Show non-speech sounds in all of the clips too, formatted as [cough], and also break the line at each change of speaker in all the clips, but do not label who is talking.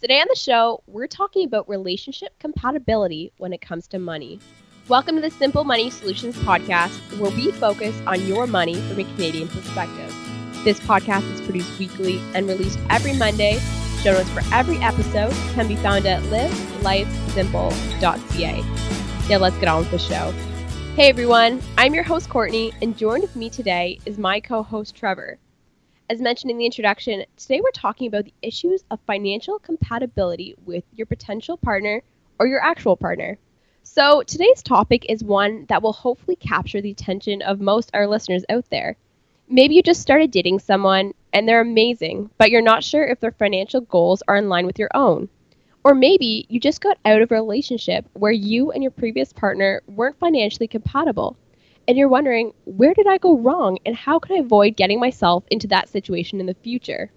Today on the show, we're talking about relationship compatibility when it comes to money. Welcome to the Simple Money Solutions podcast, where we focus on your money from a Canadian perspective. This podcast is produced weekly and released every Monday. Show notes for every episode can be found at livelifesimple.ca. Now let's get on with the show. Hey everyone, I'm your host Courtney, and joined with me today is my co host Trevor. As mentioned in the introduction, today we're talking about the issues of financial compatibility with your potential partner or your actual partner. So, today's topic is one that will hopefully capture the attention of most our listeners out there. Maybe you just started dating someone and they're amazing, but you're not sure if their financial goals are in line with your own. Or maybe you just got out of a relationship where you and your previous partner weren't financially compatible and you're wondering, where did I go wrong and how can I avoid getting myself into that situation in the future?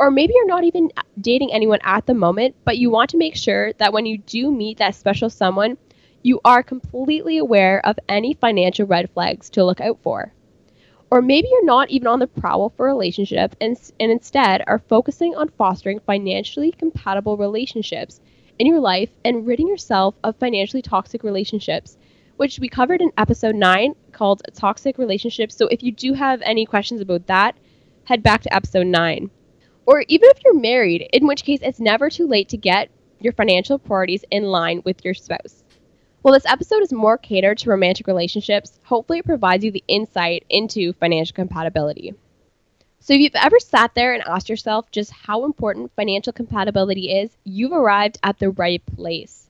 Or maybe you're not even dating anyone at the moment, but you want to make sure that when you do meet that special someone, you are completely aware of any financial red flags to look out for. Or maybe you're not even on the prowl for a relationship and, and instead are focusing on fostering financially compatible relationships in your life and ridding yourself of financially toxic relationships which we covered in episode 9 called Toxic Relationships. So if you do have any questions about that, head back to episode 9. Or even if you're married, in which case it's never too late to get your financial priorities in line with your spouse. Well, this episode is more catered to romantic relationships. Hopefully, it provides you the insight into financial compatibility. So, if you've ever sat there and asked yourself just how important financial compatibility is, you've arrived at the right place.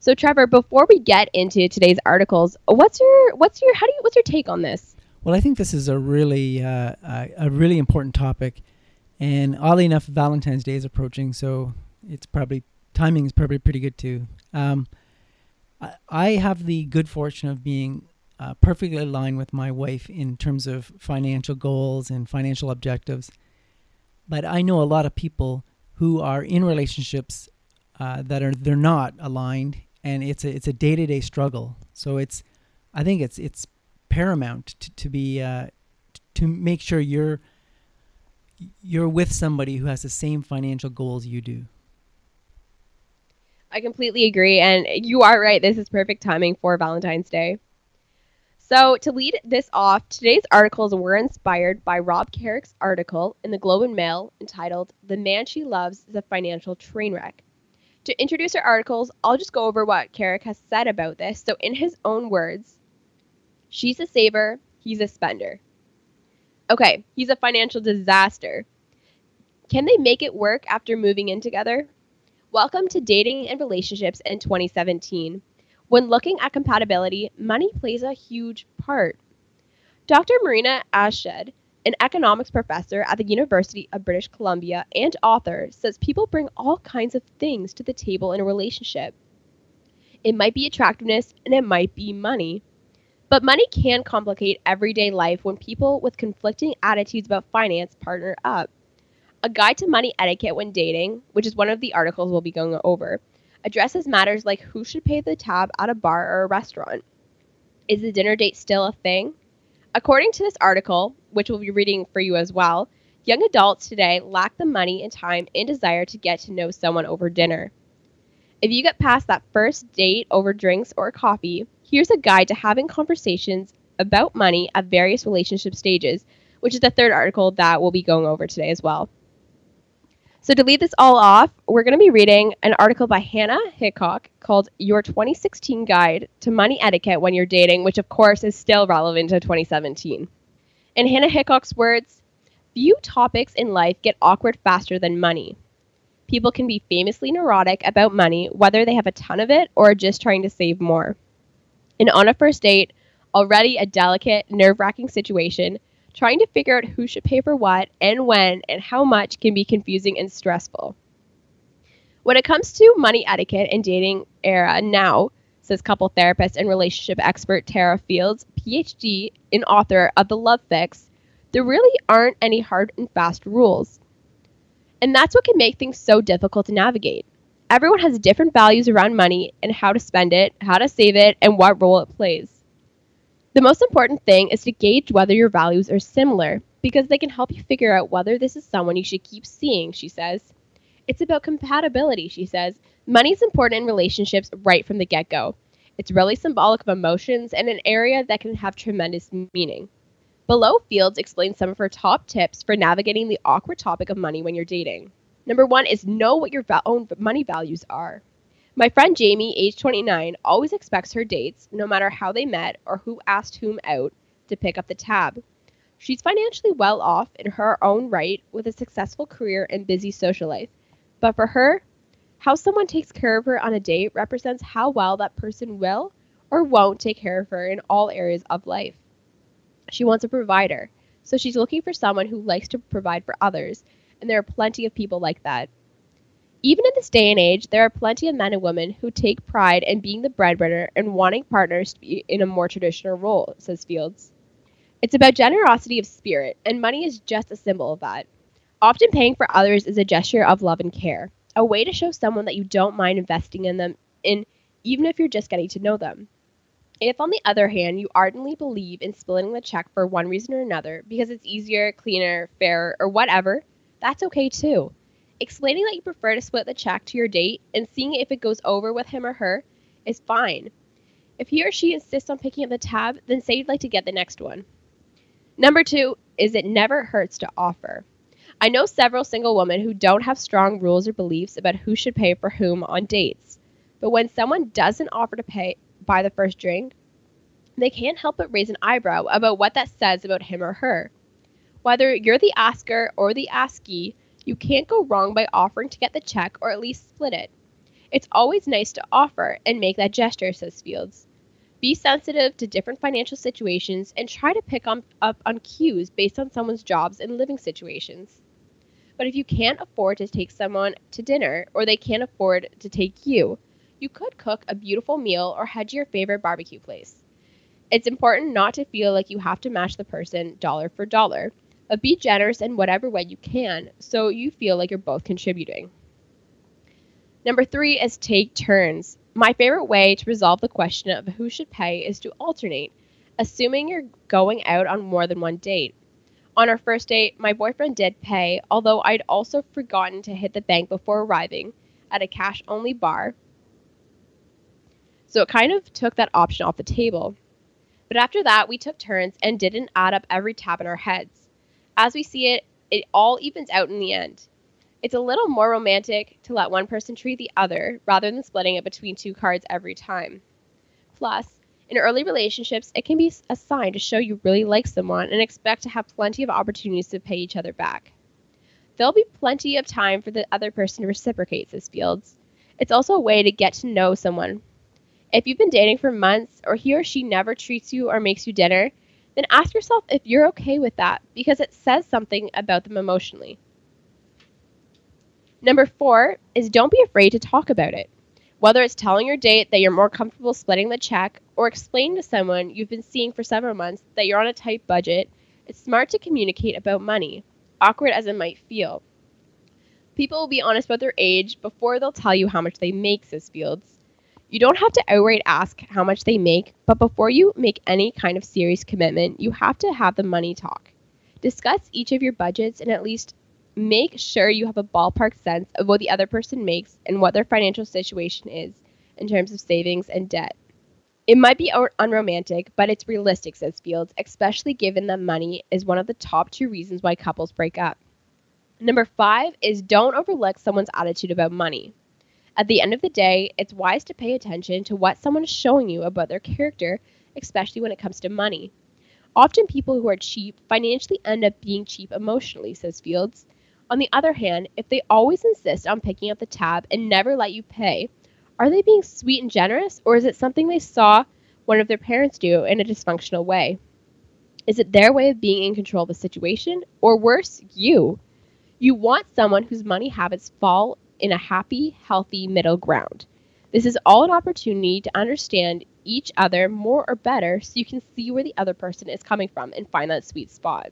So Trevor, before we get into today's articles, what's your what's your how do you what's your take on this?
Well, I think this is a really uh, a really important topic, and oddly enough, Valentine's Day is approaching, so it's probably timing is probably pretty good too. Um, I, I have the good fortune of being uh, perfectly aligned with my wife in terms of financial goals and financial objectives, but I know a lot of people who are in relationships uh, that are they're not aligned and it's a it's a day to day struggle. So it's I think it's it's paramount to, to be uh, to make sure you're you're with somebody who has the same financial goals you do.
I completely agree, and you are right. This is perfect timing for Valentine's Day. So, to lead this off, today's articles were inspired by Rob Carrick's article in the Globe and Mail entitled The Man She Loves is a Financial Train Wreck. To introduce our articles, I'll just go over what Carrick has said about this. So, in his own words, she's a saver, he's a spender. Okay, he's a financial disaster. Can they make it work after moving in together? Welcome to Dating and Relationships in 2017. When looking at compatibility, money plays a huge part. Dr. Marina Adshade an economics professor at the University of British Columbia and author, says people bring all kinds of things to the table in a relationship. It might be attractiveness and it might be money. But money can complicate everyday life when people with conflicting attitudes about finance partner up. A guide to money etiquette when dating, which is one of the articles we'll be going over, addresses matters like who should pay the tab at a bar or a restaurant. Is the dinner date still a thing? According to this article, which we'll be reading for you as well, young adults today lack the money and time and desire to get to know someone over dinner. If you get past that first date over drinks or coffee, here's a guide to having conversations about money at various relationship stages, which is the third article that we'll be going over today as well. So, to lead this all off, we're going to be reading an article by Hannah Hickok called Your 2016 Guide to Money Etiquette When You're Dating, which of course is still relevant to 2017. In Hannah Hickok's words, few topics in life get awkward faster than money. People can be famously neurotic about money, whether they have a ton of it or are just trying to save more. And on a first date, already a delicate, nerve wracking situation, trying to figure out who should pay for what and when and how much can be confusing and stressful. When it comes to money etiquette and dating era now, says couple therapist and relationship expert Tara Fields, PhD and author of The Love Fix, there really aren't any hard and fast rules. And that's what can make things so difficult to navigate. Everyone has different values around money and how to spend it, how to save it, and what role it plays. The most important thing is to gauge whether your values are similar because they can help you figure out whether this is someone you should keep seeing, she says. It's about compatibility, she says. Money is important in relationships right from the get go. It's really symbolic of emotions and an area that can have tremendous meaning. Below Fields explains some of her top tips for navigating the awkward topic of money when you're dating. Number one is know what your own money values are. My friend Jamie, age 29, always expects her dates, no matter how they met or who asked whom out, to pick up the tab. She's financially well off in her own right with a successful career and busy social life. But for her, how someone takes care of her on a date represents how well that person will or won't take care of her in all areas of life. She wants a provider, so she's looking for someone who likes to provide for others, and there are plenty of people like that. Even in this day and age, there are plenty of men and women who take pride in being the breadwinner and wanting partners to be in a more traditional role, says Fields. It's about generosity of spirit, and money is just a symbol of that. Often paying for others is a gesture of love and care, a way to show someone that you don't mind investing in them in even if you're just getting to know them. If, on the other hand, you ardently believe in splitting the check for one reason or another because it's easier, cleaner, fairer, or whatever, that's okay too. Explaining that you prefer to split the check to your date and seeing if it goes over with him or her is fine. If he or she insists on picking up the tab, then say you'd like to get the next one. Number two is it never hurts to offer. I know several single women who don't have strong rules or beliefs about who should pay for whom on dates. But when someone doesn't offer to pay buy the first drink, they can't help but raise an eyebrow about what that says about him or her. Whether you're the asker or the askee, you can't go wrong by offering to get the check or at least split it. It's always nice to offer and make that gesture, says Fields. Be sensitive to different financial situations and try to pick up on cues based on someone's jobs and living situations. But if you can't afford to take someone to dinner or they can't afford to take you, you could cook a beautiful meal or head to your favorite barbecue place. It's important not to feel like you have to match the person dollar for dollar but be generous in whatever way you can so you feel like you're both contributing. Number three is take turns. My favorite way to resolve the question of who should pay is to alternate, assuming you're going out on more than one date. On our first date, my boyfriend did pay, although I'd also forgotten to hit the bank before arriving at a cash only bar. So it kind of took that option off the table. But after that, we took turns and didn't add up every tab in our heads. As we see it, it all evens out in the end. It's a little more romantic to let one person treat the other rather than splitting it between two cards every time. Plus, in early relationships, it can be a sign to show you really like someone and expect to have plenty of opportunities to pay each other back. There'll be plenty of time for the other person to reciprocate, says Fields. It's also a way to get to know someone. If you've been dating for months or he or she never treats you or makes you dinner, then ask yourself if you're okay with that because it says something about them emotionally. Number four is don't be afraid to talk about it. Whether it's telling your date that you're more comfortable splitting the check or explaining to someone you've been seeing for several months that you're on a tight budget, it's smart to communicate about money, awkward as it might feel. People will be honest about their age before they'll tell you how much they make, says Fields. You don't have to outright ask how much they make, but before you make any kind of serious commitment, you have to have the money talk. Discuss each of your budgets and at least make sure you have a ballpark sense of what the other person makes and what their financial situation is in terms of savings and debt. It might be unromantic, but it's realistic, says Fields, especially given that money is one of the top two reasons why couples break up. Number five is don't overlook someone's attitude about money. At the end of the day, it's wise to pay attention to what someone is showing you about their character, especially when it comes to money. Often, people who are cheap financially end up being cheap emotionally, says Fields. On the other hand, if they always insist on picking up the tab and never let you pay, are they being sweet and generous, or is it something they saw one of their parents do in a dysfunctional way? Is it their way of being in control of the situation, or worse, you? You want someone whose money habits fall in a happy, healthy middle ground. This is all an opportunity to understand each other more or better so you can see where the other person is coming from and find that sweet spot.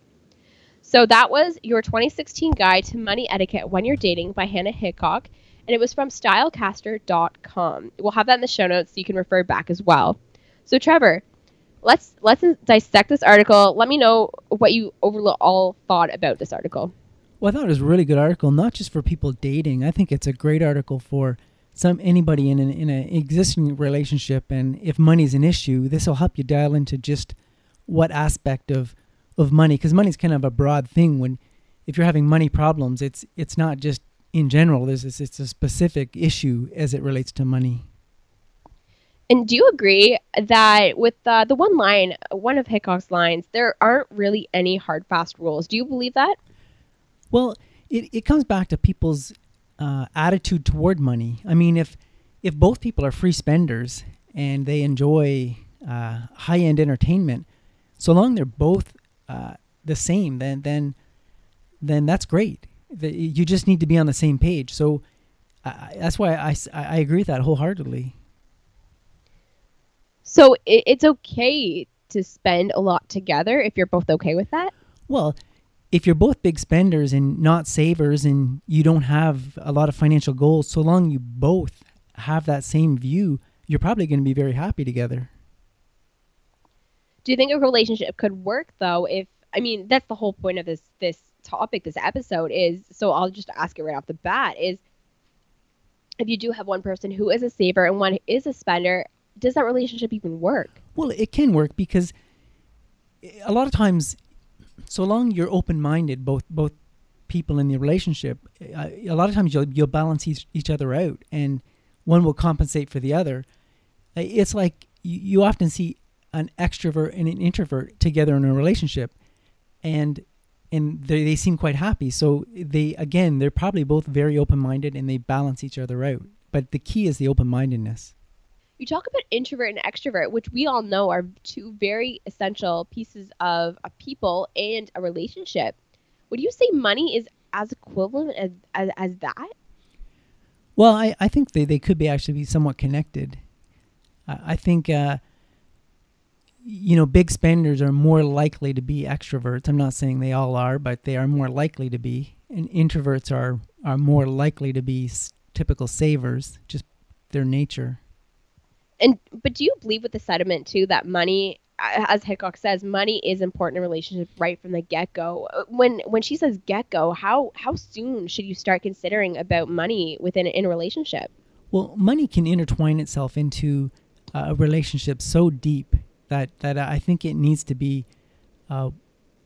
So that was your 2016 guide to money etiquette when you're dating by Hannah Hickok, and it was from stylecaster.com. We'll have that in the show notes so you can refer back as well. So Trevor, let's let's dissect this article. Let me know what you overall thought about this article.
Well, I thought it was a really good article, not just for people dating. I think it's a great article for some anybody in an in an existing relationship, and if money's an issue, this will help you dial into just what aspect of of money, because money's kind of a broad thing. When if you're having money problems, it's it's not just in general. There's it's a specific issue as it relates to money.
And do you agree that with uh, the one line, one of Hickok's lines, there aren't really any hard, fast rules? Do you believe that?
Well, it, it comes back to people's uh, attitude toward money. I mean, if if both people are free spenders and they enjoy uh, high end entertainment, so long they're both uh, the same, then then then that's great. The, you just need to be on the same page. So that's why I, I agree with that wholeheartedly.
So it's okay to spend a lot together if you're both okay with that?
Well, if you're both big spenders and not savers and you don't have a lot of financial goals, so long you both have that same view, you're probably going to be very happy together.
Do you think a relationship could work though if I mean that's the whole point of this this topic this episode is so I'll just ask it right off the bat is if you do have one person who is a saver and one is a spender does that relationship even work?
Well, it can work because a lot of times, so long you're open minded, both both people in the relationship, a lot of times you'll you'll balance each, each other out, and one will compensate for the other. It's like you, you often see an extrovert and an introvert together in a relationship, and and they, they seem quite happy. So they again they're probably both very open minded and they balance each other out. But the key is the open mindedness
you talk about introvert and extrovert, which we all know are two very essential pieces of a people and a relationship. Would you say money is as equivalent as, as, as that?
Well, I, I think they, they could be actually be somewhat connected. I, I think, uh, you know, big spenders are more likely to be extroverts. I'm not saying they all are, but they are more likely to be. And introverts are, are more likely to be typical savers, just their nature
and but do you believe with the sentiment too that money as Hickok says, money is important in relationship right from the get go. Uh, when when she says get go, how how soon should you start considering about money within in a relationship?
Well, money can intertwine itself into a relationship so deep that that I think it needs to be uh,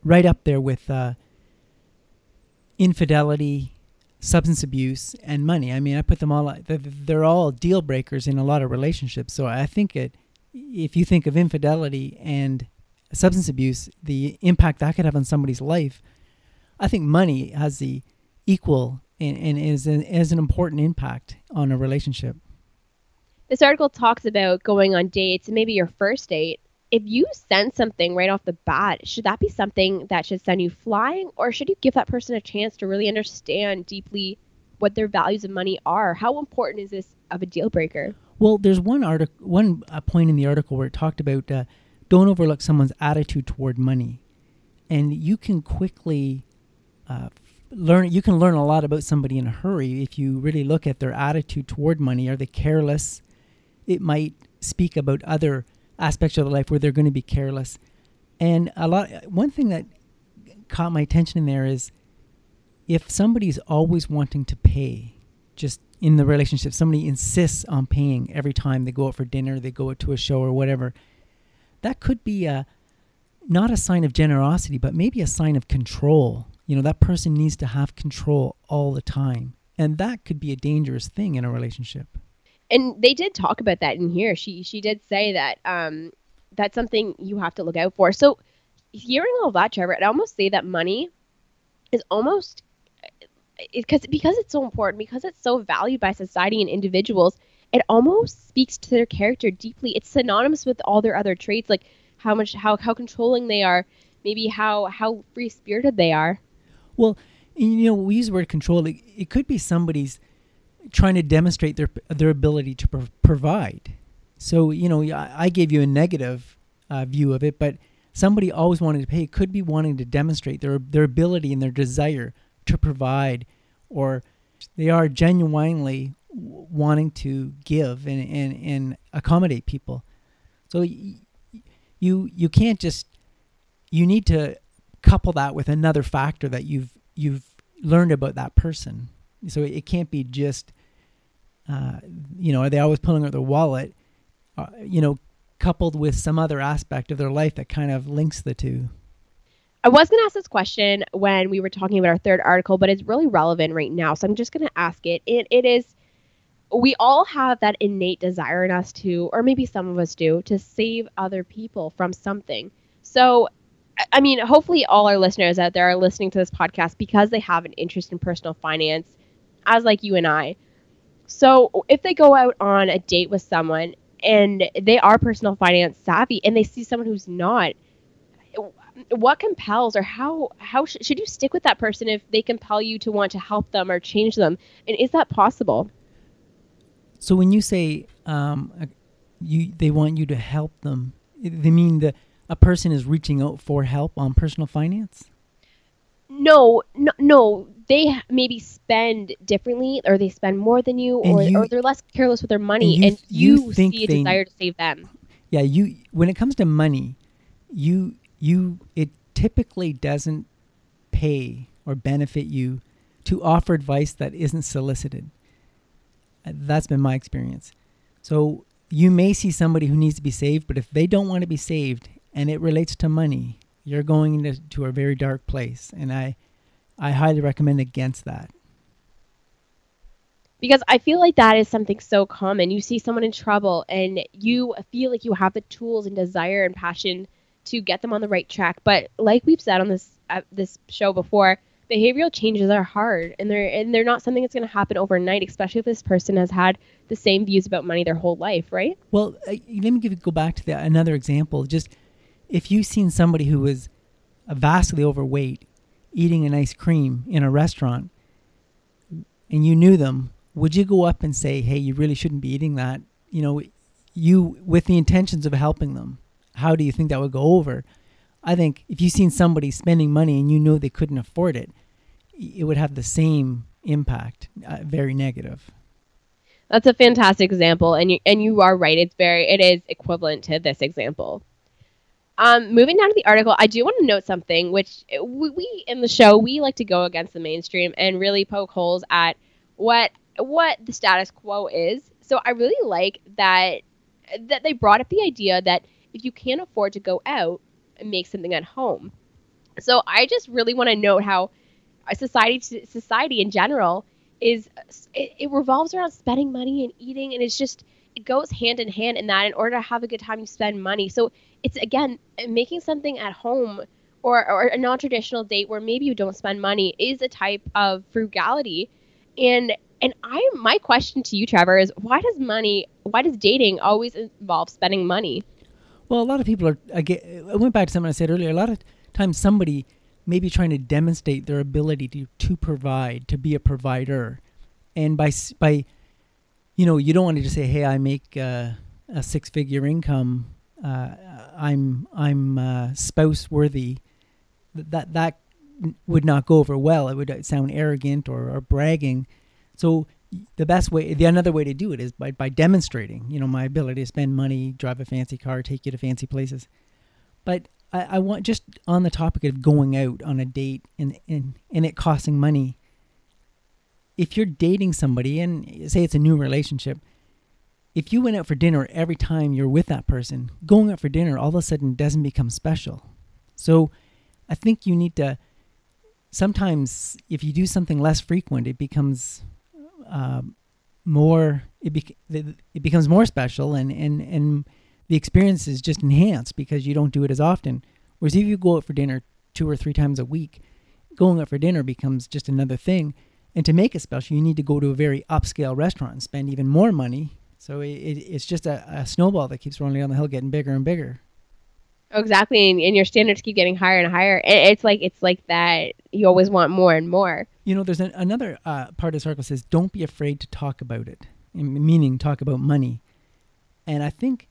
right up there with uh, infidelity, substance abuse and money. I mean, I put them all. They're all deal breakers in a lot of relationships. So I think it. If you think of infidelity and substance abuse, the impact that could have on somebody's life, I think money has the equal and, and is an, is an important impact on a relationship.
This article talks about going on dates, maybe your first date, if you send something right off the bat, should that be something that should send you flying, or should you give that person a chance to really understand deeply what their values of money are? How important is this of a deal breaker?
Well, there's one article, one uh, point in the article where it talked about uh, don't overlook someone's attitude toward money, and you can quickly uh, learn. You can learn a lot about somebody in a hurry if you really look at their attitude toward money. Are they careless? It might speak about other aspects of their life where they're going to be careless. And a lot, one thing that caught my attention in there is if somebody's always wanting to pay, just in the relationship, somebody insists on paying every time they go out for dinner, they go out to a show or whatever, that could be a not a sign of generosity, but maybe a sign of control. You know, that person needs to have control all the time. And that could be a dangerous thing in a relationship
and they did talk about that in here. She she did say that um, that's something you have to look out for. So hearing all that, Trevor, I'd almost say that money is almost because because it's so important because it's so valued by society and individuals. It almost speaks to their character deeply. It's synonymous with all their other traits, like how much how how controlling they are, maybe how how free spirited they are.
Well, you know, we use the word control. It, it could be somebody's trying to demonstrate their their ability to pro- provide. So you know, I, gave you a negative uh, view of it, but somebody always wanted to pay could be wanting to demonstrate their their ability and their desire to provide, or they are genuinely wanting to give and, and, and accommodate people. So y- you you can't just you need to couple that with another factor that you've you've learned about that person. So it can't be just, uh, you know, are they always pulling out their wallet? Uh, you know, coupled with some other aspect of their life that kind of links the two.
I was going to ask this question when we were talking about our third article, but it's really relevant right now. So I'm just going to ask it. it. It is, we all have that innate desire in us to, or maybe some of us do, to save other people from something. So, I mean, hopefully all our listeners out there are listening to this podcast because they have an interest in personal finance, as like you and I. So if they go out on a date with someone and they are personal finance savvy and they see someone who's not, what compels or how how sh- should you stick with that person if they compel you to want to help them or change them? And is that possible?
So when you say um, you they want you to help them they mean that a person is reaching out for help on personal finance?
No no no they maybe spend differently or they spend more than you or, you, or they're less careless with their money and you, and you, you see a they, desire to save them
yeah you when it comes to money you you it typically doesn't pay or benefit you to offer advice that isn't solicited. Uh, that's been my experience. So you may see somebody who needs to be saved, but if they don't want to be saved and it relates to money, you're going into to a very dark place. And I I highly recommend against that.
Because I feel like that is something so common. You see someone in trouble and you feel like you have the tools and desire and passion to get them on the right track. But like we've said on this uh, this show before, behavioral changes are hard and they're and they're not something that's going to happen overnight, especially if this person has had the same views about money their whole life, right?
Well, uh, let me give, go back to the, another example. Just if you've seen somebody who was vastly overweight eating an ice cream in a restaurant and you knew them, would you go up and say, "Hey, you really shouldn't be eating that"? You know, you with the intentions of helping them how do you think that would go over? I think if you've seen somebody spending money and you know they couldn't afford it, it would have the same impact, uh, very negative.
That's a fantastic example, and you and you are right. It's very it is equivalent to this example. Um, moving down to the article, I do want to note something, which eh, we, we in the show we like to go against the mainstream and really poke holes at what what the status quo is. So I really like that that they brought up the idea that if you can't afford to go out and make something at home. So I just really want to note how uh, society society in general is eh, it, it, revolves around spending money and eating and it's just it goes hand in hand in that in order to have a good time you spend money so it's again uh, making something at home or, or a non-traditional date where maybe you don't spend money is a type of frugality and and i my question to you trevor is why does money why does dating always involve spending money
well, a lot of people are. I, get, I went back to something I said earlier. A lot of times, somebody may be trying to demonstrate their ability to to provide, to be a provider, and by by, you know, you don't want to just say, "Hey, I make uh, a six figure income. Uh, I'm I'm uh, spouse worthy." That that would not go over well. It would sound arrogant or, or bragging. So the best way the another way to do it is by, by demonstrating you know my ability to spend money drive a fancy car take you to fancy places but I, I want just on the topic of going out on a date and, and and it costing money if you're dating somebody and say it's a new relationship if you went out for dinner every time you're with that person going out for dinner all of a sudden doesn't become special so i think you need to sometimes if you do something less frequent it becomes um, more it, be, it becomes more special and, and, and the experience is just enhanced because you don't do it as often. Whereas if you go out for dinner two or three times a week, going out for dinner becomes just another thing. And to make it special, you need to go to a very upscale restaurant and spend even more money. So it, it, it's just a, a snowball that keeps rolling down the hill, getting bigger and bigger.
Exactly, and, and, your standards keep getting higher and higher. it's like it's like that. You always want more and more.
You know, there's an, another uh, part of this article says, "Don't be afraid to talk about it," meaning talk about money. And I think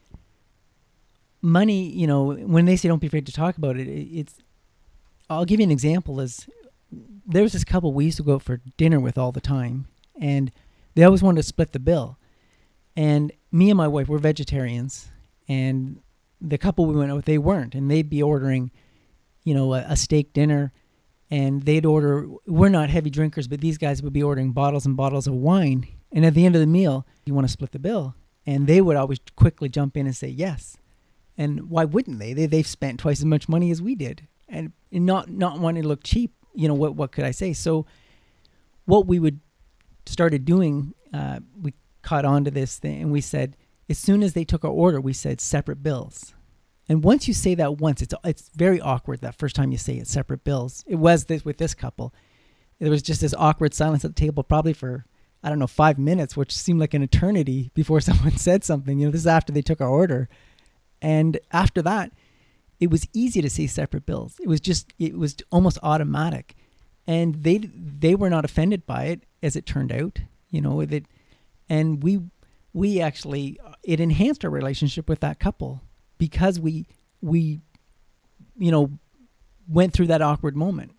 money, you know, when they say "Don't be afraid to talk about it," it's. I'll give you an example. Is there was this couple we used to go out for dinner with all the time, and they always wanted to split the bill. And me and my wife were vegetarians, and the couple we went out with, they weren't, and they'd be ordering, you know, a, a steak dinner, and they'd order. We're not heavy drinkers, but these guys would be ordering bottles and bottles of wine. And at the end of the meal, you want to split the bill, and they would always quickly jump in and say yes. And why wouldn't they? they they've spent twice as much money as we did, and, not not wanting to look cheap. You know what? What could I say? So, what we would started doing, uh, we caught on to this thing, and we said as soon as they took our order, we said separate bills. And once you say that once, it's it's very awkward that first time you say it separate bills. It was this with this couple. There was just this awkward silence at the table, probably for I don't know five minutes, which seemed like an eternity before [laughs] someone said something. You know, this is after they took our order, and after that, it was easy to say separate bills. It was just it was almost automatic, and they they were not offended by it as it turned out. You know, it, and we we actually it enhanced our relationship with that couple because we we you know went through that awkward moment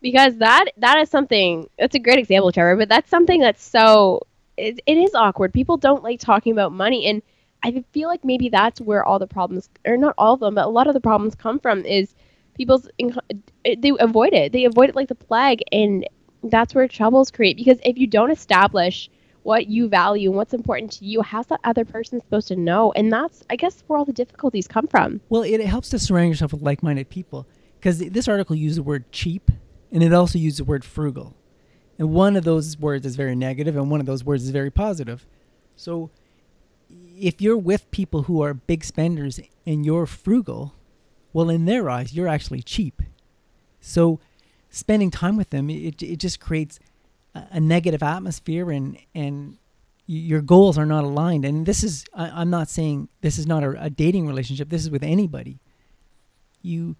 because that that is something that's a great example trevor but that's something that's so it, it is awkward people don't like talking about money and i feel like maybe that's where all the problems or not all of them but a lot of the problems come from is people's eh, they avoid it they avoid it like the plague and that's where troubles create because if you don't establish what you value and what's important to you, how's that other person supposed to know? And that's, I guess, where all the difficulties come from.
Well, it, helps to surround yourself with like minded people because this article used the word cheap and it also used the word frugal. And one of those words is very negative and one of those words is very positive. So if you're with people who are big spenders and you're frugal, well, in their eyes, you're actually cheap. So spending time with them, it, it just creates a negative atmosphere and and your goals are not aligned. And this is I, am not saying this is not a, a, dating relationship. This is with anybody. You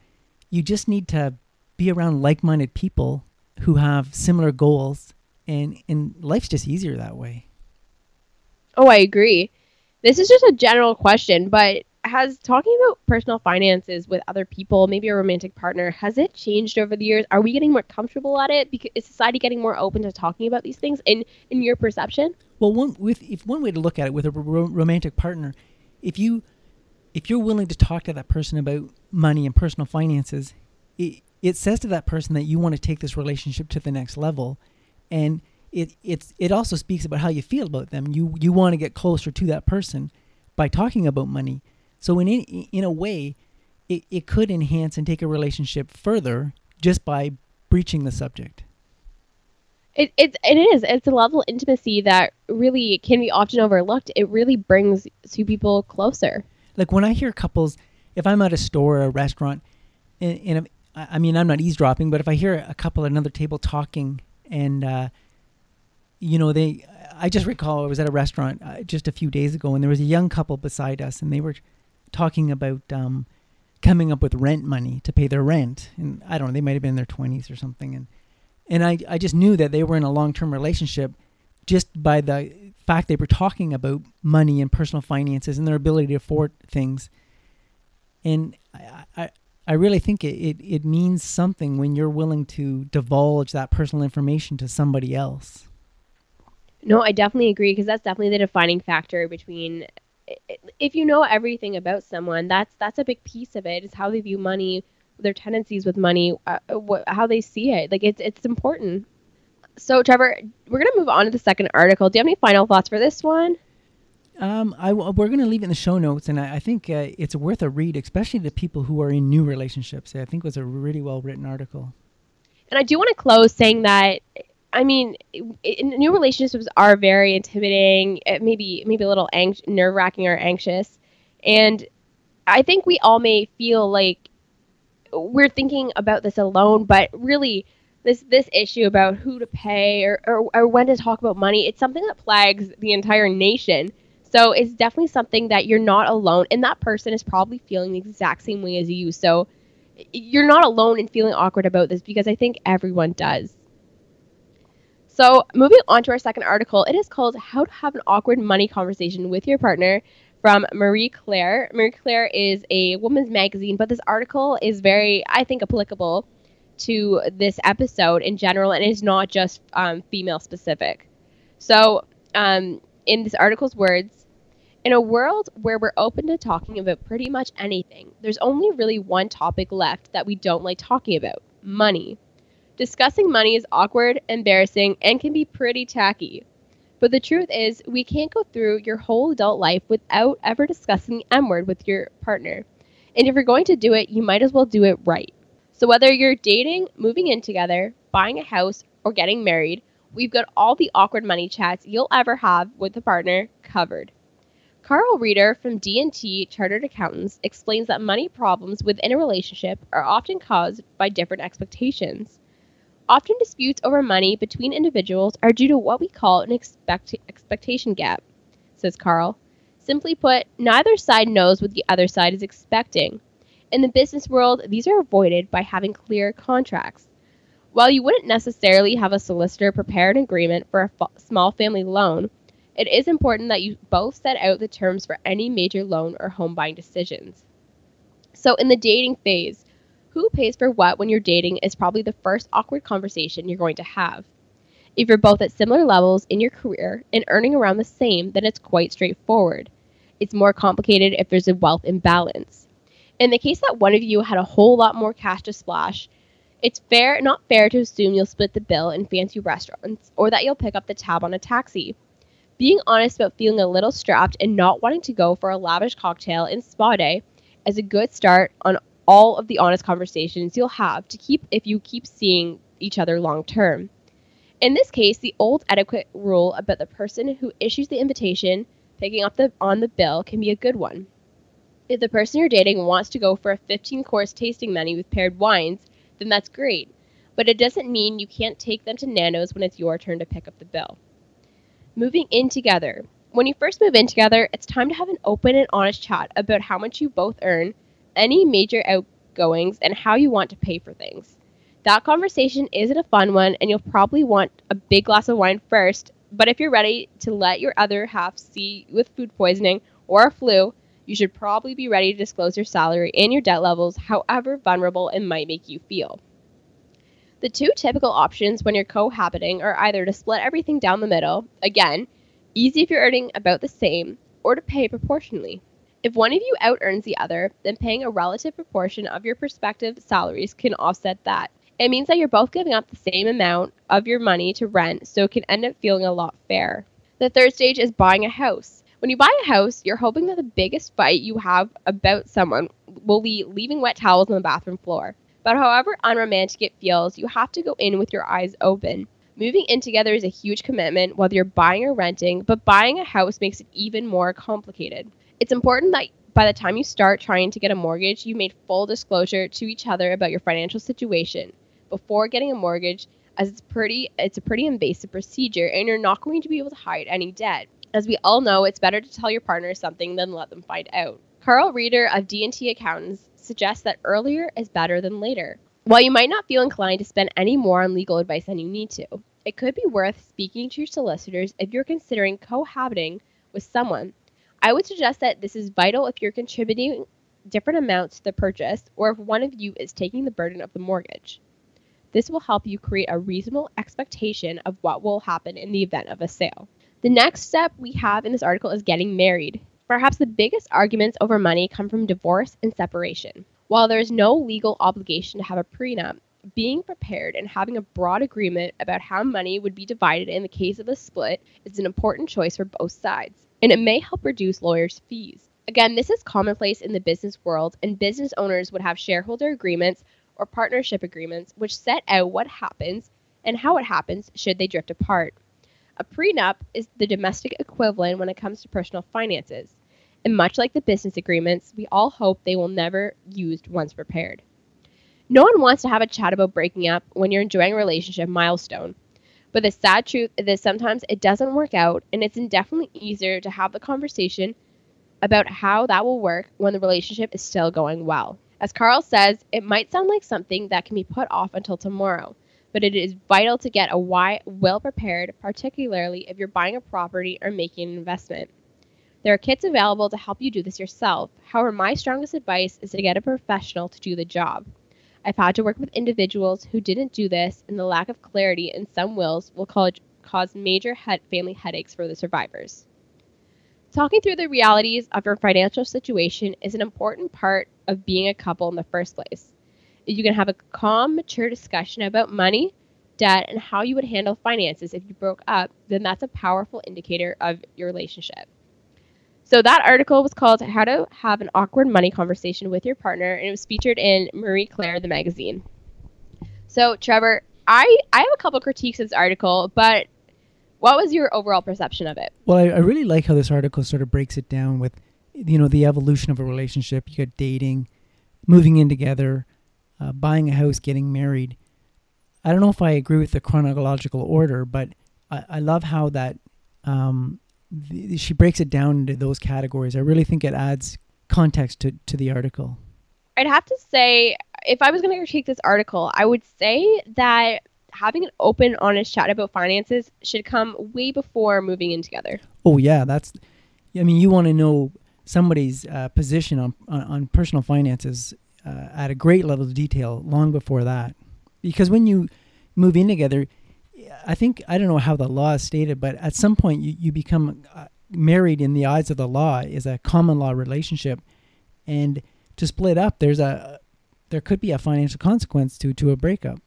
you just need to be around like-minded people who have similar goals and and life's just easier that way.
Oh i agree this is just a general question but has talking about personal finances with other people, maybe a romantic partner, has it changed over the years? Are we getting more comfortable at it? Because is society getting more open to talking about these things in in your perception?
Well, one with if one way to look at it with a ro- romantic partner, if you if you're willing to talk to that person about money and personal finances, it it says to that person that you want to take this relationship to the next level, and it it's it also speaks about how you feel about them. You you want to get closer to that person by talking about money so in in a way, it, it could enhance and take a relationship further just by breaching the subject.
It, it, it is. It's a level of intimacy that really can be often overlooked. It really brings two people closer.
Like when I hear couples, if I'm at a store or a restaurant, and, and I mean, I'm not eavesdropping, but if I hear a couple at another table talking and, uh, you know, they, I just recall I was at a restaurant uh, just a few days ago and there was a young couple beside us and they were talking about um, coming up with rent money to pay their rent, and I don't know, they might have been in their twenties or something, and and I I just knew that they were in a long term relationship just by the fact they were talking about money and personal finances and their ability to afford things, and I. I I really think it, it, it means something when you're willing to divulge that personal information to somebody else.
No, I definitely agree because that's definitely the defining factor between if you know everything about someone, that's that's a big piece of it. Is how they view money, their tendencies with money, uh, wh- how they see it. Like it's it's important. So Trevor, we're gonna move on to the second article. Do you have any final thoughts for this one?
Um, I, we're going to leave it in the show notes, and I, I think uh, it's worth a read, especially to people who are in new relationships. I think it was a really well written article.
And I do want to close saying that I mean, new relationships are very intimidating, eh, maybe maybe a little ang- nerve wracking or anxious, and I think we all may feel like we're thinking about this alone, but really, this this issue about who to pay or, or, or when to talk about money, it's something that plagues the entire nation. So it's definitely something that you're not alone, and that person is probably feeling the exact same way as you. So you're not alone in feeling awkward about this because I think everyone does. So, moving on to our second article, it is called How to Have an Awkward Money Conversation with Your Partner from Marie Claire. Marie Claire is a woman's magazine, but this article is very, I think, applicable to this episode in general and is not just um, female specific. So, um, in this article's words, in a world where we're open to talking about pretty much anything, there's only really one topic left that we don't like talking about money. Discussing money is awkward, embarrassing, and can be pretty tacky. But the truth is, we can't go through your whole adult life without ever discussing the M word with your partner. And if you're going to do it, you might as well do it right. So, whether you're dating, moving in together, buying a house, or getting married, we've got all the awkward money chats you'll ever have with a partner covered. Carl Reader from D&T Chartered Accountants explains that money problems within a relationship are often caused by different expectations. Often disputes over money between individuals are due to what we call an expect- expectation gap, says Carl. Simply put, neither side knows what the other side is expecting. In the business world, these are avoided by having clear contracts. While you wouldn't necessarily have a solicitor prepare an agreement for a f- small family loan, it is important that you both set out the terms for any major loan or home buying decisions. So, in the dating phase, who pays for what when you're dating is probably the first awkward conversation you're going to have. If you're both at similar levels in your career and earning around the same, then it's quite straightforward. It's more complicated if there's a wealth imbalance. In the case that one of you had a whole lot more cash to splash, it's fair not fair to assume you'll split the bill in fancy restaurants or that you'll pick up the tab on a taxi. Being honest about feeling a little strapped and not wanting to go for a lavish cocktail in spa day is a good start on all of the honest conversations you'll have to keep if you keep seeing each other long term. In this case, the old etiquette rule about the person who issues the invitation picking up the on the bill can be a good one. If the person you're dating wants to go for a 15 course tasting menu with paired wines, then that's great. But it doesn't mean you can't take them to Nando's when it's your turn to pick up the bill. Moving in together. When you first move in together, it's time to have an open and honest chat about how much you both earn, any major outgoings, and how you want to pay for things. That conversation isn't a fun one, and you'll probably want a big glass of wine first. But if you're ready to let your other half see with food poisoning or a flu, you should probably be ready to disclose your salary and your debt levels, however vulnerable it might make you feel. The two typical options when you're cohabiting are either to split everything down the middle, again, easy if you're earning about the same, or to pay proportionally. If one of you out earns the other, then paying a relative proportion of your prospective salaries can offset that. It means that you're both giving up the same amount of your money to rent, so it can end up feeling a lot fair. The third stage is buying a house. When you buy a house, you're hoping that the biggest fight you have about someone will be leaving wet towels on the bathroom floor. But however unromantic it feels, you have to go in with your eyes open. Moving in together is a huge commitment, whether you're buying or renting, but buying a house makes it even more complicated. It's important that by the time you start trying to get a mortgage, you made full disclosure to each other about your financial situation before getting a mortgage, as it's pretty it's a pretty invasive procedure and you're not going to be able to hide any debt. As we all know, it's better to tell your partner something than let them find out. Carl Reader of D&T Accountants suggests that earlier is better than later. While you might not feel inclined to spend any more on legal advice than you need to, it could be worth speaking to your solicitors if you're considering cohabiting with someone. I would suggest that this is vital if you're contributing different amounts to the purchase or if one of you is taking the burden of the mortgage. This will help you create a reasonable expectation of what will happen in the event of a sale. The next step we have in this article is getting married. Perhaps the biggest arguments over money come from divorce and separation. While there is no legal obligation to have a prenup, being prepared and having a broad agreement about how money would be divided in the case of a split is an important choice for both sides, and it may help reduce lawyers' fees. Again, this is commonplace in the business world, and business owners would have shareholder agreements or partnership agreements which set out what happens and how it happens should they drift apart. A prenup is the domestic equivalent when it comes to personal finances, and much like the business agreements, we all hope they will never used once prepared. No one wants to have a chat about breaking up when you're enjoying a relationship milestone. But the sad truth is that sometimes it doesn't work out, and it's indefinitely easier to have the conversation about how that will work when the relationship is still going well. As Carl says, it might sound like something that can be put off until tomorrow, but it is vital to get a why well prepared, particularly if you're buying a property or making an investment. There are kits available to help you do this yourself. However, my strongest advice is to get a professional to do the job. I've had to work with individuals who didn't do this, and the lack of clarity in some wills will cause major family headaches for the survivors. Talking through the realities of your financial situation is an important part of being a couple in the first place. If you can have a calm, mature discussion about money, debt, and how you would handle finances if you broke up, then that's a powerful indicator of your relationship. So that article was called How to Have an Awkward Money Conversation with Your Partner, and it was featured in Marie Claire, the magazine. So, Trevor, I, I have a couple critiques of this article, but what was your overall perception of it?
Well, I, I really like how this article sort of breaks it down with, you know, the evolution of a relationship. You got dating, moving in together, uh, buying a house, getting married. I don't know if I agree with the chronological order, but I, I love how that um, the, she breaks it down into those categories. I really think it adds context to, to the article.
I'd have to say, if I was going to critique this article, I would say that having an open, honest chat about finances should come way before moving in together.
Oh yeah, that's. I mean, you want to know somebody's uh, position on, on, on personal finances uh, at a great level of detail long before that, because when you move in together, I think I don't know how the law is stated, but at some point you you become uh, married in the eyes of the law is a common law relationship, and to split up, there's a there could be a financial consequence to to a breakup.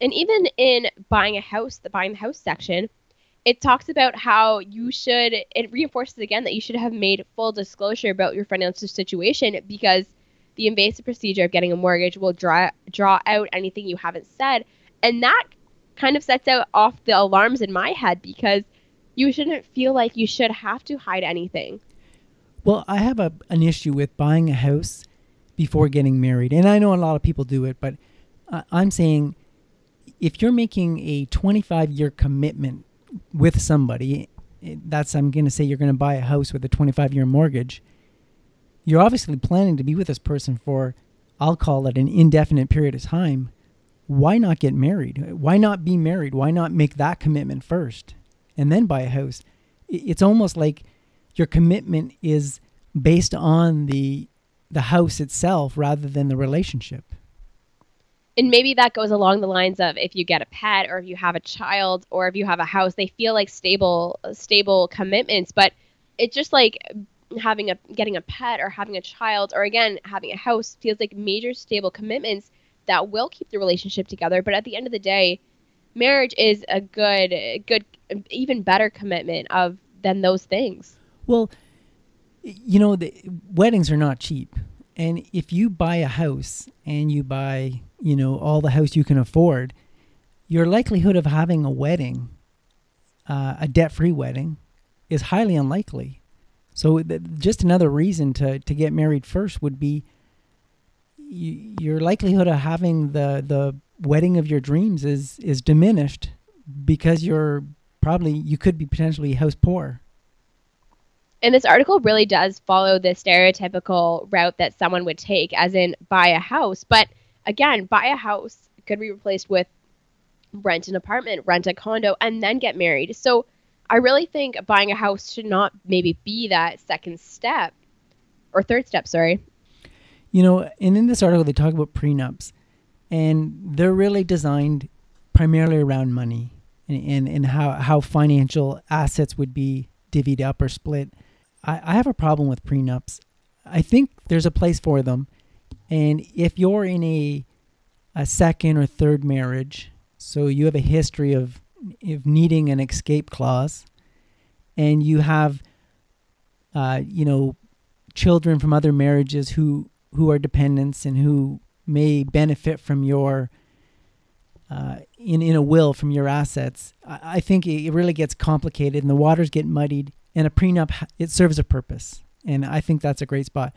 And even in buying a house, the buying the house section, it talks about how you should it reinforces again that you should have made full disclosure about your financial situation because the invasive procedure of getting a mortgage will draw draw out anything you haven't said and that kind of sets out off the alarms in my head because you shouldn't feel like you should have to hide anything
well i have a, an issue with buying a house before getting married and i know a lot of people do it but i'm saying if you're making a 25 year commitment with somebody, eh, that's I'm going to say you're going to buy a house with a 25 year mortgage. You're obviously planning to be with this person for, I'll call it an indefinite period of time. Why not get married? Why not be married? Why not make that commitment first and then buy a house? It's almost like your commitment is based on the the house itself rather than the relationship
and maybe that goes along the lines of if you get a pet or if you have a child or if you have a house they feel like stable stable commitments but it's just like having a getting a pet or having a child or again having a house feels like major stable commitments that will keep the relationship together but at the end of the day marriage is a good good even better commitment of than those things
well you know the weddings are not cheap and if you buy a house and you buy you know all the house you can afford, your likelihood of having a wedding, uh, a debt-free wedding, is highly unlikely. So th- just another reason to to get married first would be your likelihood of having the the wedding of your dreams is is diminished because you're probably you could be potentially house poor.
And this article really does follow the stereotypical route that someone would take, as in buy a house, but again, buy a house could be replaced with rent an apartment, rent a condo, and then get married. So I really think buying a house should not maybe be that second step or third step, sorry.
You know, and in this article, they talk about prenups, and they're really designed primarily around money and, and, and how, how financial assets would be divvied up or split. I, I have a problem with prenups. I think there's a place for them and if you're in a a second or third marriage, so you have a history of of needing an escape clause, and you have, uh, you know, children from other marriages who who are dependents and who may benefit from your uh, in in a will from your assets. I, I think it, it really gets complicated and the waters get muddied. And a prenup it serves a purpose, and I think that's a great spot.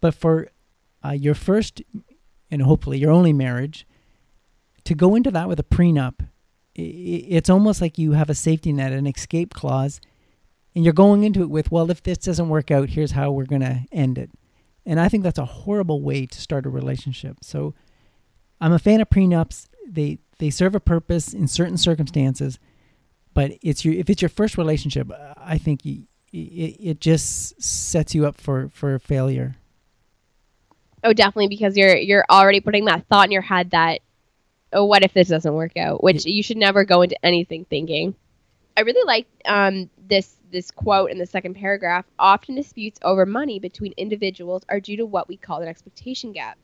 But for uh, your first and hopefully your only marriage, to go into that with a prenup, it's almost like you have a safety net, an escape clause, and you're going into it with, well, if this doesn't work out, here's how we're going to end it. And I think that's a horrible way to start a relationship. So I'm a fan of prenups. They they serve a purpose in certain circumstances, but it's your if it's your first relationship, I think you, it, it just sets you up for for failure.
Oh, definitely because you're you're already putting that thought in your head that oh, what if this doesn't work out? Which you should never go into anything thinking. I really like um, this this quote in the second paragraph. Often disputes over money between individuals are due to what we call an expectation gap.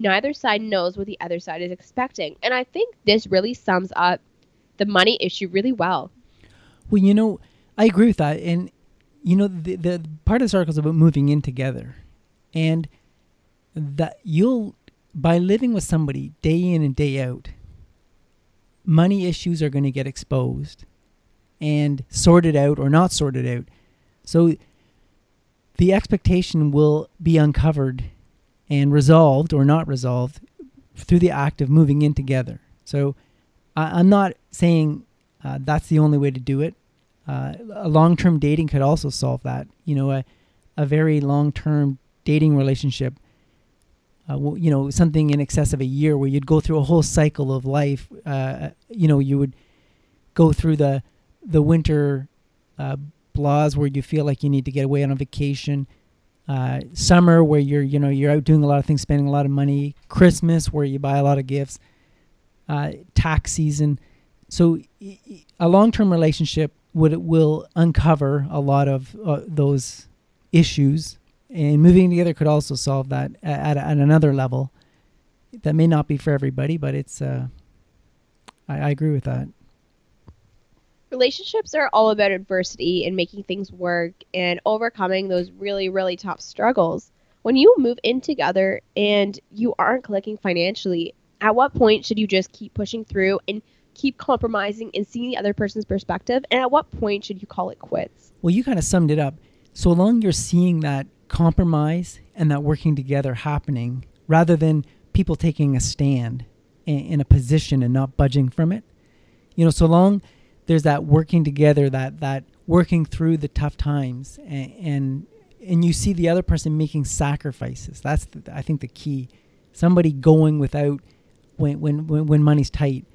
neither side knows what the other side is expecting. And I think this really sums up the money issue really well.
Well, you know, I agree with that. And, you know, the, the part of this article is about moving in together. And that you'll, by living with somebody day in and day out, money issues are going to get exposed and sorted out or not sorted out. So the expectation will be uncovered and resolved or not resolved through the act of moving in together. So I, am not saying uh, that's the only way to do it. Uh, a long-term dating could also solve that. You know, a, a very long-term dating relationship. Uh, well, you know, something in excess of a year where you'd go through a whole cycle of life. Uh, you know, you would go through the the winter uh, blahs where you feel like you need to get away on a vacation uh, summer where you're you know you're out doing a lot of things, spending a lot of money. Christmas where you buy a lot of gifts. Uh, tax season. So a long-term relationship would will uncover a lot of uh, those issues, and moving together could also solve that at, at another level. That may not be for everybody, but it's. Uh, I, I agree with that
relationships are all about adversity and making things work and overcoming those really, really tough struggles. When you move in together and you aren't clicking financially, at what point should you just keep pushing through and keep compromising and seeing the other person's perspective? And at what point should you call it quits?
Well, you kind of summed it up. So long you're seeing that compromise and that working together happening rather than people taking a stand in a position and not budging from it. You know, so long there's that working together, that that working through the tough times, and and, and you see the other person making sacrifices. That's the, I think the key. Somebody going without when when when, when money's tight.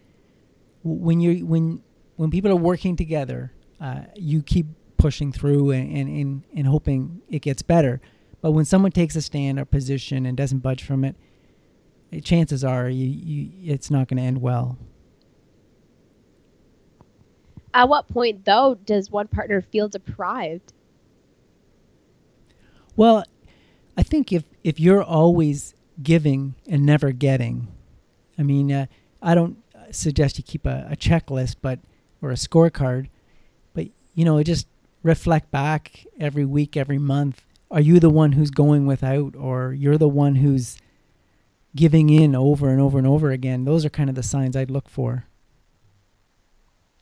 When you when when people are working together, uh, you keep pushing through and, and, and, and hoping it gets better. But when someone takes a stand or position and doesn't budge from it, chances are you, you it's not going to end well.
At what point, though, does one partner feel deprived?
Well, I think if if you're always giving and never getting, I mean, uh, I don't suggest you keep a, a checklist, but or a scorecard, but you know, just reflect back every week, every month. Are you the one who's going without, or you're the one who's giving in over and over and over again? Those are kind of the signs I'd look for.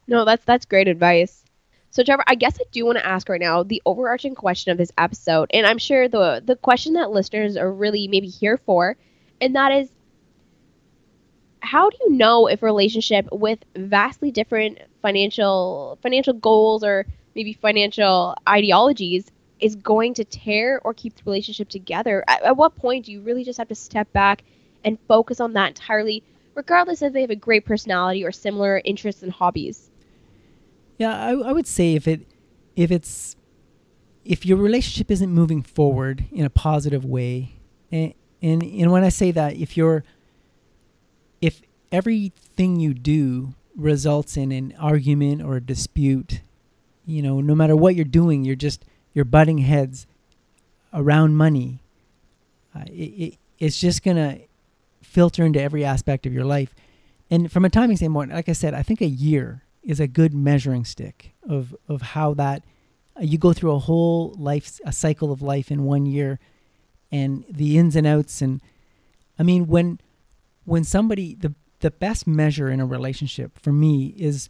No, that's that's great advice. So Trevor, I guess I do want to ask right now the overarching question of this episode, and I'm sure the the question that listeners are really maybe here for, and that is how do you know if a relationship with vastly different financial financial goals or maybe financial ideologies is going to tear or keep the relationship together? At, at what point do you really just have to step back and focus on that entirely, regardless if they have a great personality or similar interests and hobbies?
Yeah, I, I would say if it if it's if your relationship isn't moving forward in a positive way, and and, and when I say that, if you're if everything you do results in an argument or a dispute, you know, no matter what you're doing, you're just you're butting heads around money. Uh, it, it, it's just gonna filter into every aspect of your life. And from a timing standpoint, like I said, I think a year is a good measuring stick of of how that uh, you go through a whole life a cycle of life in one year and the ins and outs. And I mean when when somebody the the best measure in a relationship for me is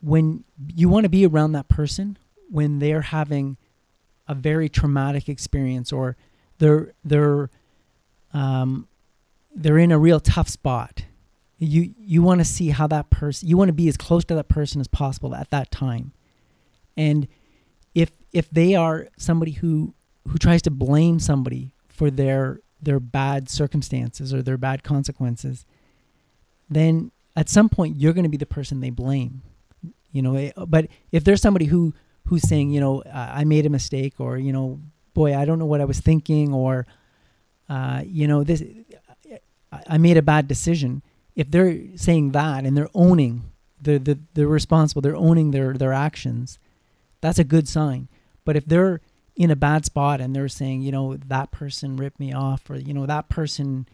when you want to be around that person when they're having a very traumatic experience or they're they're um, they're in a real tough spot you you want to see how that person you want to be as close to that person as possible at that time. And if if they are somebody who who tries to blame somebody for their their bad circumstances or their bad consequences then at some point you're going to be the person they blame you know eh, but if there's somebody who who's saying you know i made a mistake or you know boy i don't know what i was thinking or uh, you know this i made a bad decision if they're saying that and they're owning they're, they're, they're responsible they're owning their their actions that's a good sign but if they're in a bad spot and they're saying you know that person ripped me off or you know that person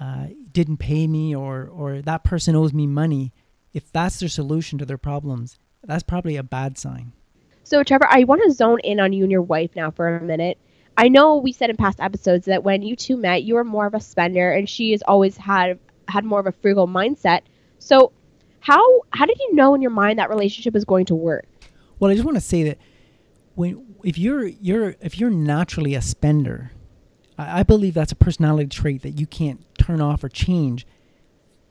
uh, didn't pay me or or that person owes me money, if that's their solution to their problems, that's probably a bad sign.
So, Trevor, I want to zone in on you and your wife now for a minute. I know we said in past episodes that when you two met, you were more of a spender, and she has always had had more of a frugal mindset. So, how how did you know in your mind that relationship is going to work?
Well, I just want to say that when if you're you're if you're naturally a spender, I, I believe that's a personality trait that you can't turn off or change.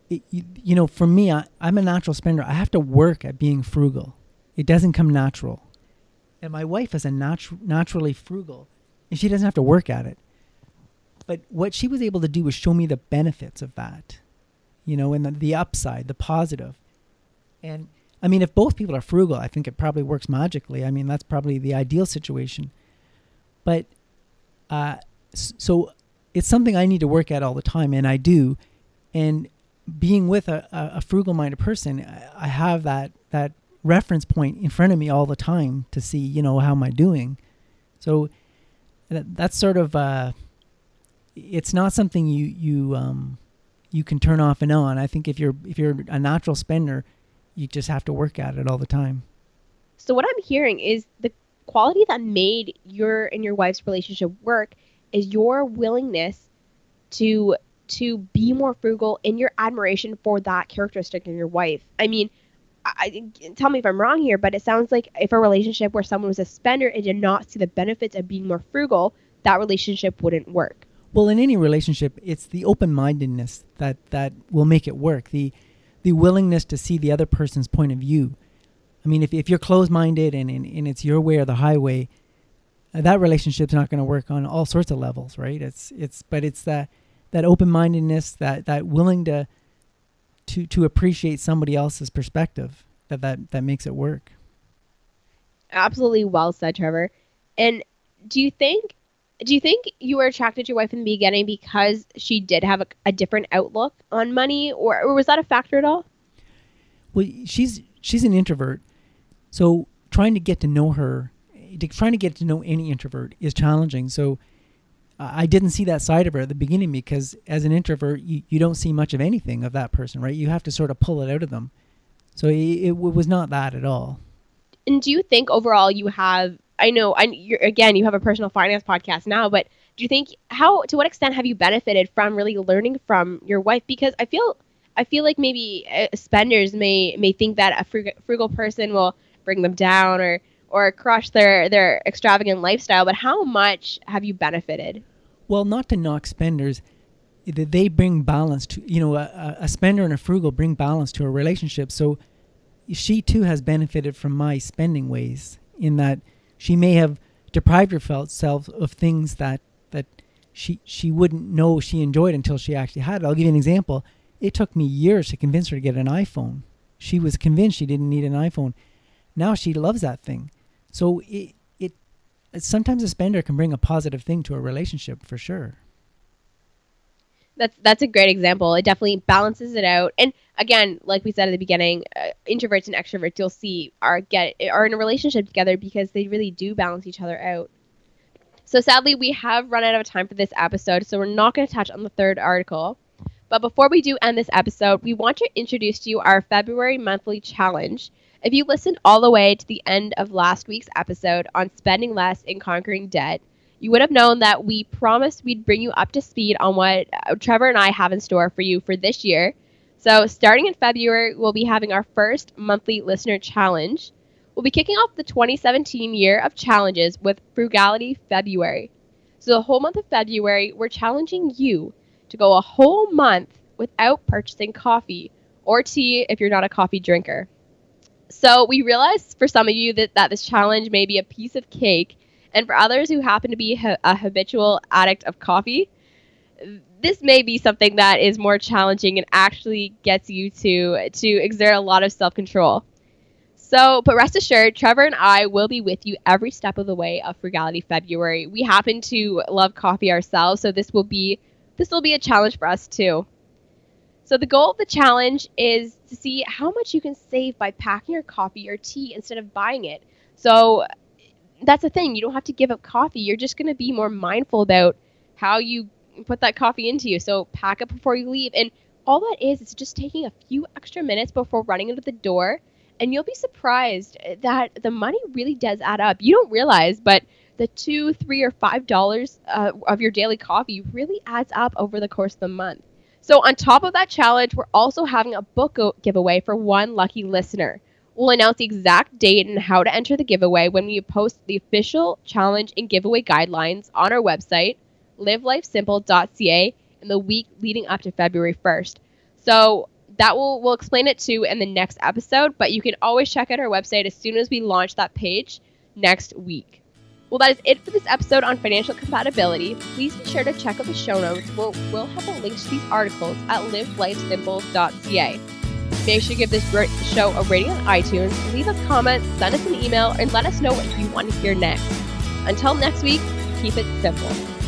It, you, you know, for me, I, I'm a natural spender. I have to work at being frugal. It doesn't come natural. And my wife is a natu- naturally frugal, and she doesn't have to work at it. But what she was able to do was show me the benefits of that, you know, and the, the upside, the positive. And I mean, if both people are frugal, I think it probably works magically. I mean, that's probably the ideal situation. But uh, so it's something I need to work at all the time, and I do. And being with a, a frugal-minded person, I have that that reference point in front of me all the time to see, you know, how am I doing. So that, that's sort of uh, it's not something you you um, you can turn off and on. I think if you're if you're a natural spender, you just have to work at it all the time.
So what I'm hearing is the quality that made your and your wife's relationship work is your willingness to to be more frugal in your admiration for that characteristic in your wife. I mean, I, tell me if I'm wrong here, but it sounds like if a relationship where someone was a spender and did not see the benefits of being more frugal, that relationship wouldn't work.
Well, in any relationship, it's the open-mindedness that that will make it work. The the willingness to see the other person's point of view. I mean, if if you're closed-minded and and, and it's your way or the highway, uh, that relationship's not going to work on all sorts of levels, right? It's it's but it's that that open mindedness, that that willing to to to appreciate somebody else's perspective that that that makes it work.
Absolutely well said, Trevor. And do you think do you think you were attracted to your wife in the beginning because she did have a, a different outlook on money, or, or was that a factor at all?
Well, she's she's an introvert, so trying to get to know her trying to get to know any introvert is challenging. So uh, I didn't see that side of her at the beginning because as an introvert, you, you don't see much of anything of that person, right? You have to sort of pull it out of them. So it, it was not that at all.
And do you think overall you have? I know, I again, you have a personal finance podcast now, but do you think how to what extent have you benefited from really learning from your wife? Because I feel I feel like maybe uh, spenders may may think that a frugal, frugal person will bring them down or or crush their their extravagant lifestyle, but how much have you benefited?
Well, not to knock spenders, they bring balance to you know a, a spender and a frugal bring balance to a relationship. So she too has benefited from my spending ways in that she may have deprived herself of things that that she she wouldn't know she enjoyed until she actually had it. I'll give you an example. It took me years to convince her to get an iPhone. She was convinced she didn't need an iPhone. Now she loves that thing. So it, it sometimes a spender can bring a positive thing to a relationship for sure.
That's that's a great example. It definitely balances it out. And again, like we said at the beginning, uh, introverts and extroverts you'll see are get are in a relationship together because they really do balance each other out. So sadly, we have run out of time for this episode, so we're not going to touch on the third article. But before we do end this episode, we want to introduce to you our February monthly challenge, if you listened all the way to the end of last week's episode on spending less and conquering debt, you would have known that we promised we'd bring you up to speed on what uh, Trevor and I have in store for you for this year. So, starting in February, we'll be having our first monthly listener challenge. We'll be kicking off the 2017 year of challenges with Frugality February. So, the whole month of February, we're challenging you to go a whole month without purchasing coffee or tea if you're not a coffee drinker. So we realize for some of you that, that this challenge may be a piece of cake, and for others who happen to be ha- a habitual addict of coffee, this may be something that is more challenging and actually gets you to to exert a lot of self-control. So, but rest assured, Trevor and I will be with you every step of the way of Frugality February. We happen to love coffee ourselves, so this will be this will be a challenge for us too. So the goal of the challenge is to see how much you can save by packing your coffee or tea instead of buying it. So that's the thing, you don't have to give up coffee. You're just going to be more mindful about how you put that coffee into you. So pack up before you leave. And all that is, is just taking a few extra minutes before running into the door. And you'll be surprised that the money really does add up. You don't realize, but the two, three, or five dollars uh, of your daily coffee really adds up over the course of the month. So, on top of that challenge, we're also having a book giveaway for one lucky listener. We'll announce the exact date and how to enter the giveaway when we post the official challenge and giveaway guidelines on our website, livelifesimple.ca, in the week leading up to February 1st. So that will we'll explain it too in the next episode, but you can always check out our website as soon as we launch that page next week. Well, that is it for this episode on financial compatibility. Please be sure to check out the show notes. We'll, we'll have a link to these articles at livelifesimple.ca. Make sure to give this show a rating on iTunes, leave us comments, send us an email, and let us know what you want to hear next. Until next week, keep it simple.